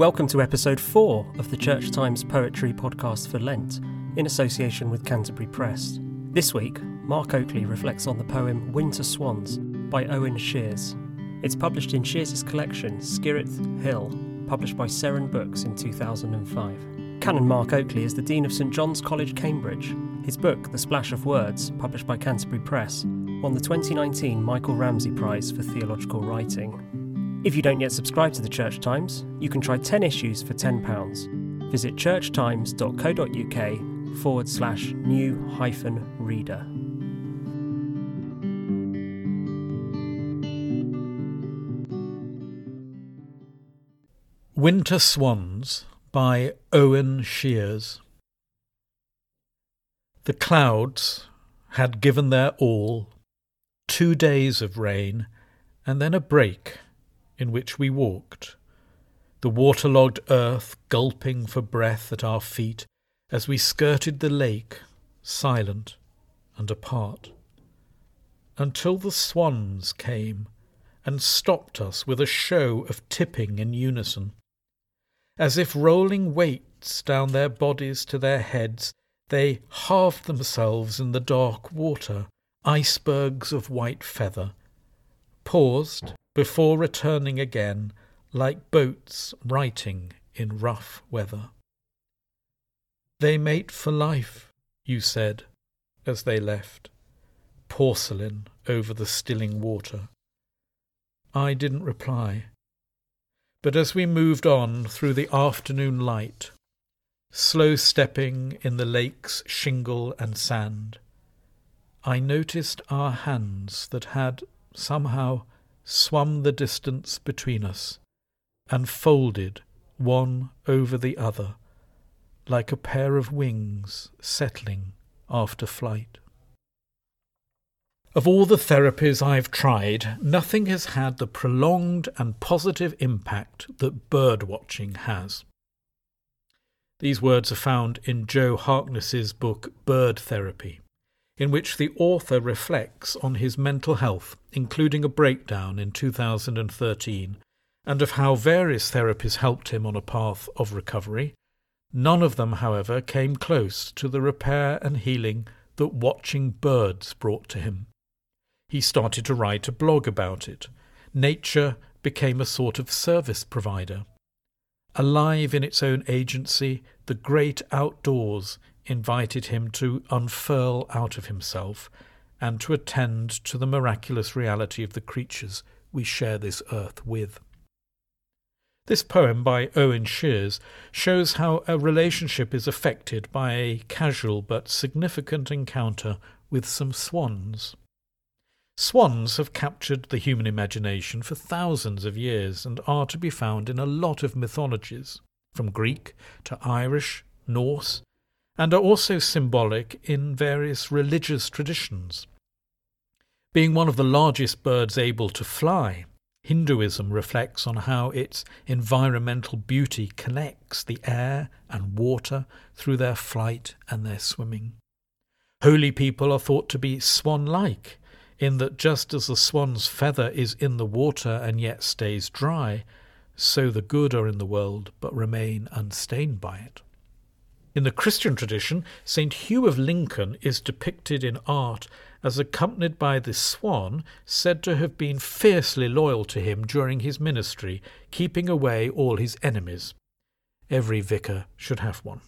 Welcome to episode 4 of the Church Times Poetry Podcast for Lent, in association with Canterbury Press. This week, Mark Oakley reflects on the poem Winter Swans by Owen Sheers. It's published in Sheers's collection Skirrid Hill, published by Seren Books in 2005. Canon Mark Oakley is the Dean of St John's College, Cambridge. His book, The Splash of Words, published by Canterbury Press, won the 2019 Michael Ramsey Prize for Theological Writing. If you don't yet subscribe to the Church Times, you can try 10 issues for £10. Visit churchtimes.co.uk forward slash new hyphen reader. Winter Swans by Owen Sheers. The clouds had given their all, two days of rain, and then a break in which we walked, the waterlogged earth gulping for breath at our feet as we skirted the lake, silent and apart, until the swans came and stopped us with a show of tipping in unison. As if rolling weights down their bodies to their heads, they halved themselves in the dark water, icebergs of white feather, paused before returning again like boats righting in rough weather. They mate for life, you said, as they left, porcelain over the stilling water. I didn't reply. But as we moved on through the afternoon light, slow stepping in the lake's shingle and sand, I noticed our hands that had somehow swum the distance between us, and folded one over the other, like a pair of wings settling after flight. Of all the therapies I've tried, nothing has had the prolonged and positive impact that bird watching has. These words are found in Joe Harkness's book Bird Therapy in which the author reflects on his mental health, including a breakdown in 2013, and of how various therapies helped him on a path of recovery. None of them, however, came close to the repair and healing that watching birds brought to him. He started to write a blog about it. Nature became a sort of service provider. Alive in its own agency, the great outdoors invited him to unfurl out of himself and to attend to the miraculous reality of the creatures we share this earth with. This poem by Owen Sheers shows how a relationship is affected by a casual but significant encounter with some swans. Swans have captured the human imagination for thousands of years and are to be found in a lot of mythologies, from Greek to Irish, Norse, and are also symbolic in various religious traditions. Being one of the largest birds able to fly, Hinduism reflects on how its environmental beauty connects the air and water through their flight and their swimming. Holy people are thought to be swan like, in that just as the swan's feather is in the water and yet stays dry, so the good are in the world but remain unstained by it. In the Christian tradition, St. Hugh of Lincoln is depicted in art as accompanied by the swan said to have been fiercely loyal to him during his ministry, keeping away all his enemies. Every vicar should have one.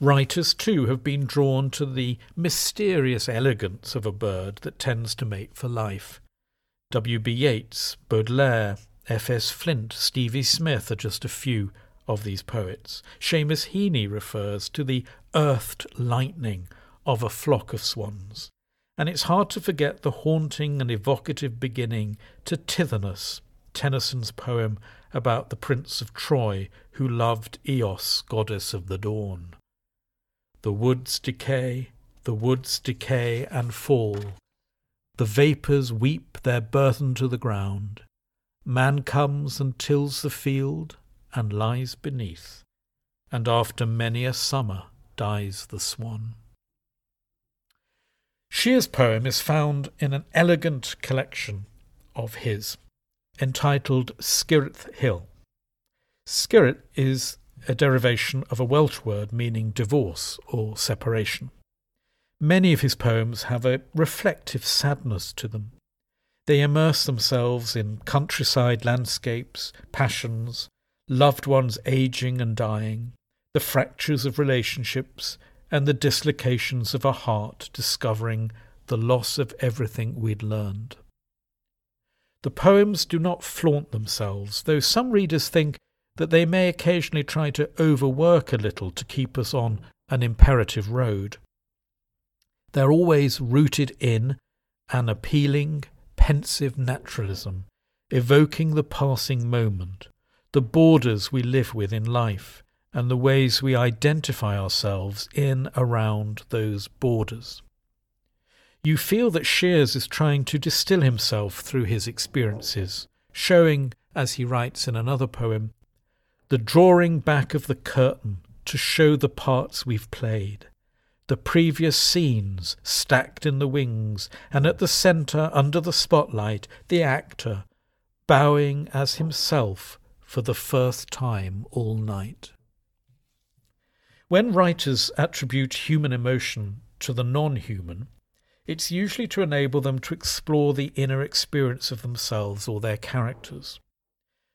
Writers, too, have been drawn to the mysterious elegance of a bird that tends to mate for life. W. B. Yeats, Baudelaire, F. S. Flint, Stevie Smith are just a few of these poets. Seamus Heaney refers to the earthed lightning of a flock of swans, and it's hard to forget the haunting and evocative beginning to Tithonus, Tennyson's poem about the Prince of Troy who loved Eos, goddess of the dawn. The woods decay, the woods decay and fall. The vapours weep their burthen to the ground. Man comes and tills the field, and lies beneath, and after many a summer dies the swan. Sheers's poem is found in an elegant collection of his, entitled Skirrid Hill. Skirrid is a derivation of a Welsh word meaning divorce or separation. Many of his poems have a reflective sadness to them. They immerse themselves in countryside landscapes, passions, loved ones aging and dying, the fractures of relationships, and the dislocations of a heart discovering the loss of everything we'd learned. The poems do not flaunt themselves, though some readers think that they may occasionally try to overwork a little to keep us on an imperative road. They're always rooted in an appealing, pensive naturalism, evoking the passing moment, the borders we live with in life, and the ways we identify ourselves in around those borders. You feel that Sheers is trying to distill himself through his experiences, showing, as he writes in another poem, the drawing back of the curtain to show the parts we've played, the previous scenes stacked in the wings, and at the centre, under the spotlight, the actor, bowing as himself for the first time all night. When writers attribute human emotion to the non human, it's usually to enable them to explore the inner experience of themselves or their characters.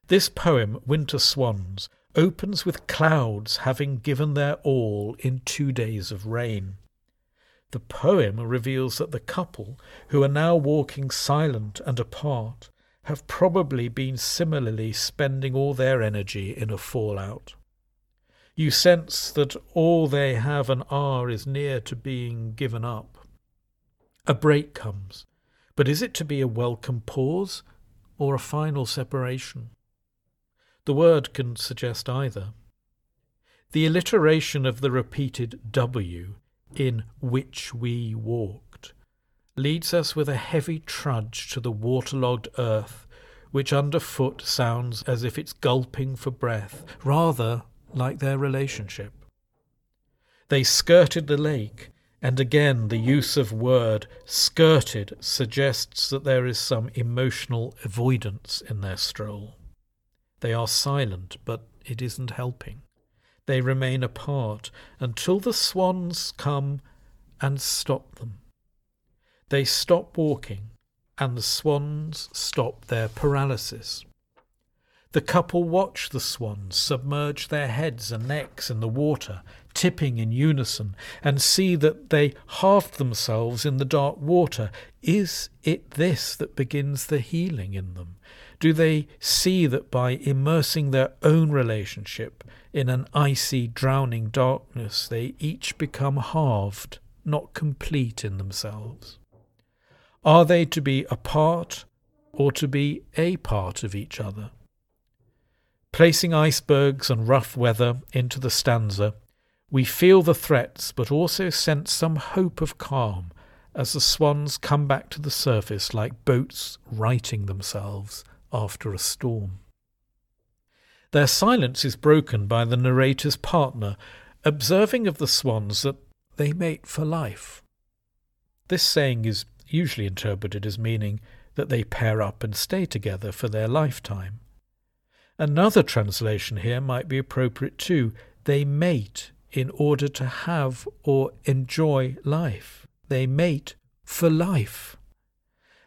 This poem, Winter Swans, opens with clouds having given their all in two days of rain. The poem reveals that the couple, who are now walking silent and apart, have probably been similarly spending all their energy in a fallout. You sense that all they have and are is near to being given up. A break comes, but is it to be a welcome pause or a final separation? The word can suggest either. The alliteration of the repeated W in which we walked leads us with a heavy trudge to the waterlogged earth, which underfoot sounds as if it's gulping for breath, rather like their relationship. They skirted the lake, and again the use of word skirted suggests that there is some emotional avoidance in their stroll. They are silent, but it isn't helping. They remain apart until the swans come and stop them. They stop walking, and the swans stop their paralysis. The couple watch the swans submerge their heads and necks in the water, tipping in unison, and see that they halve themselves in the dark water. Is it this that begins the healing in them? Do they see that by immersing their own relationship in an icy, drowning darkness, they each become halved, not complete in themselves? Are they to be a part or to be a part of each other? Placing icebergs and rough weather into the stanza, we feel the threats but also sense some hope of calm as the swans come back to the surface like boats righting themselves after a storm. Their silence is broken by the narrator's partner observing of the swans that they mate for life. This saying is usually interpreted as meaning that they pair up and stay together for their lifetime. Another translation here might be appropriate too. They mate in order to have or enjoy life. They mate for life.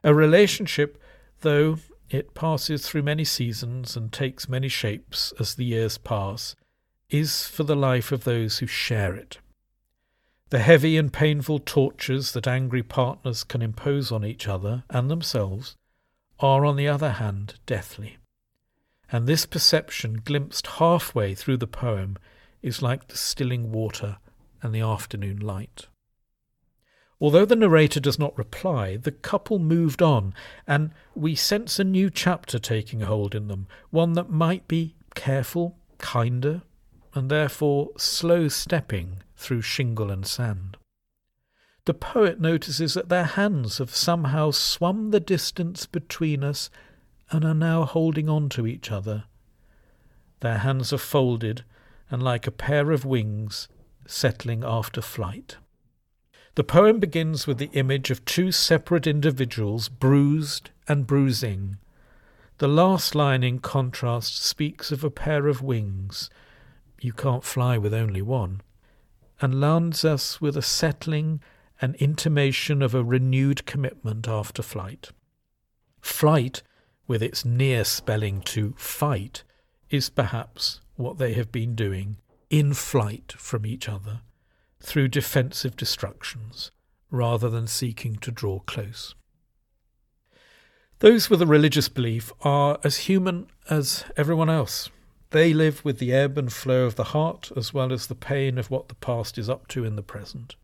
A relationship, though it passes through many seasons and takes many shapes as the years pass, is for the life of those who share it. The heavy and painful tortures that angry partners can impose on each other and themselves are, on the other hand, deathly. And this perception, glimpsed halfway through the poem, is like the stilling water and the afternoon light. Although the narrator does not reply, the couple moved on, and we sense a new chapter taking hold in them, one that might be careful, kinder, and therefore slow stepping through shingle and sand. The poet notices that their hands have somehow swum the distance between us and are now holding on to each other. Their hands are folded and like a pair of wings settling after flight. The poem begins with the image of two separate individuals bruised and bruising. The last line, in contrast, speaks of a pair of wings. You can't fly with only one. And lands us with a settling and intimation of a renewed commitment after flight. Flight, with its near spelling to fight, is perhaps what they have been doing in flight from each other through defensive destructions rather than seeking to draw close. Those with a religious belief are as human as everyone else. They live with the ebb and flow of the heart as well as the pain of what the past is up to in the present.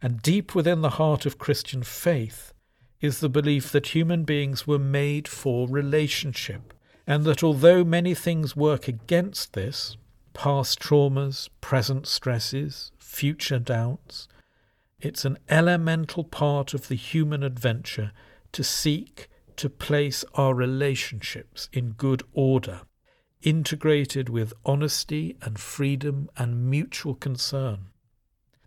And deep within the heart of Christian faith is the belief that human beings were made for relationship, and that although many things work against this past traumas, present stresses, future doubts it's an elemental part of the human adventure to seek to place our relationships in good order, integrated with honesty and freedom and mutual concern.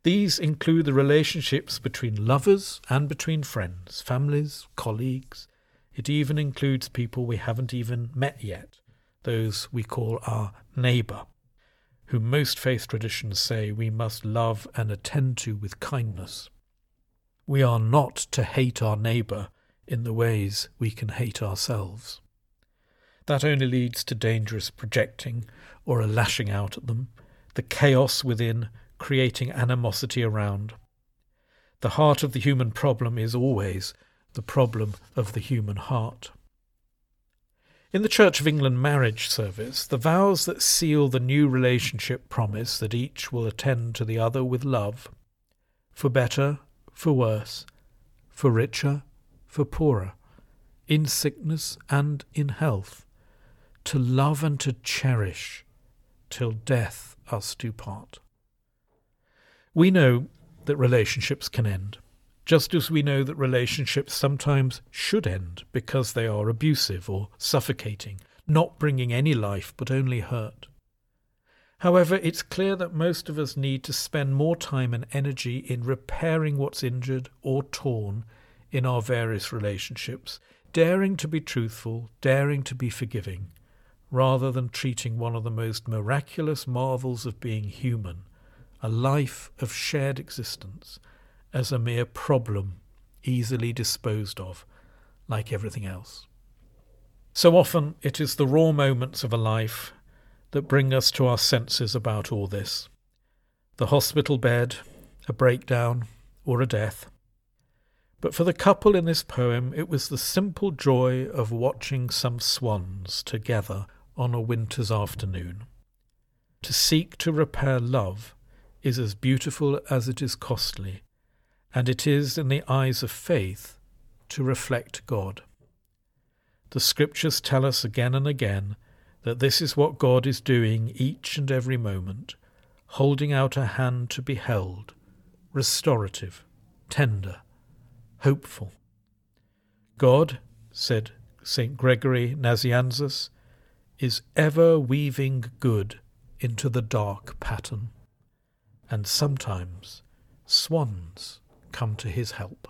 These include the relationships between lovers and between friends, families, colleagues. It even includes people we haven't even met yet, those we call our neighbour, whom most faith traditions say we must love and attend to with kindness. We are not to hate our neighbour in the ways we can hate ourselves. That only leads to dangerous projecting or a lashing out at them, the chaos within creating animosity around. The heart of the human problem is always the problem of the human heart. In the Church of England marriage service, the vows that seal the new relationship promise that each will attend to the other with love, for better, for worse, for richer, for poorer, in sickness and in health, to love and to cherish till death us do part. We know that relationships can end, just as we know that relationships sometimes should end because they are abusive or suffocating, not bringing any life but only hurt. However, it's clear that most of us need to spend more time and energy in repairing what's injured or torn in our various relationships, daring to be truthful, daring to be forgiving, rather than treating one of the most miraculous marvels of being human, a life of shared existence, as a mere problem easily disposed of, like everything else. So often it is the raw moments of a life that bring us to our senses about all this the hospital bed, a breakdown, or a death but for the couple in this poem, it was the simple joy of watching some swans together on a winter's afternoon. To seek to repair love is as beautiful as it is costly, and it is, in the eyes of faith, to reflect God. The Scriptures tell us again and again that this is what God is doing each and every moment, holding out a hand to be held, restorative, tender, hopeful. God, said St. Gregory Nazianzus, is ever weaving good into the dark pattern, and sometimes swans come to his help.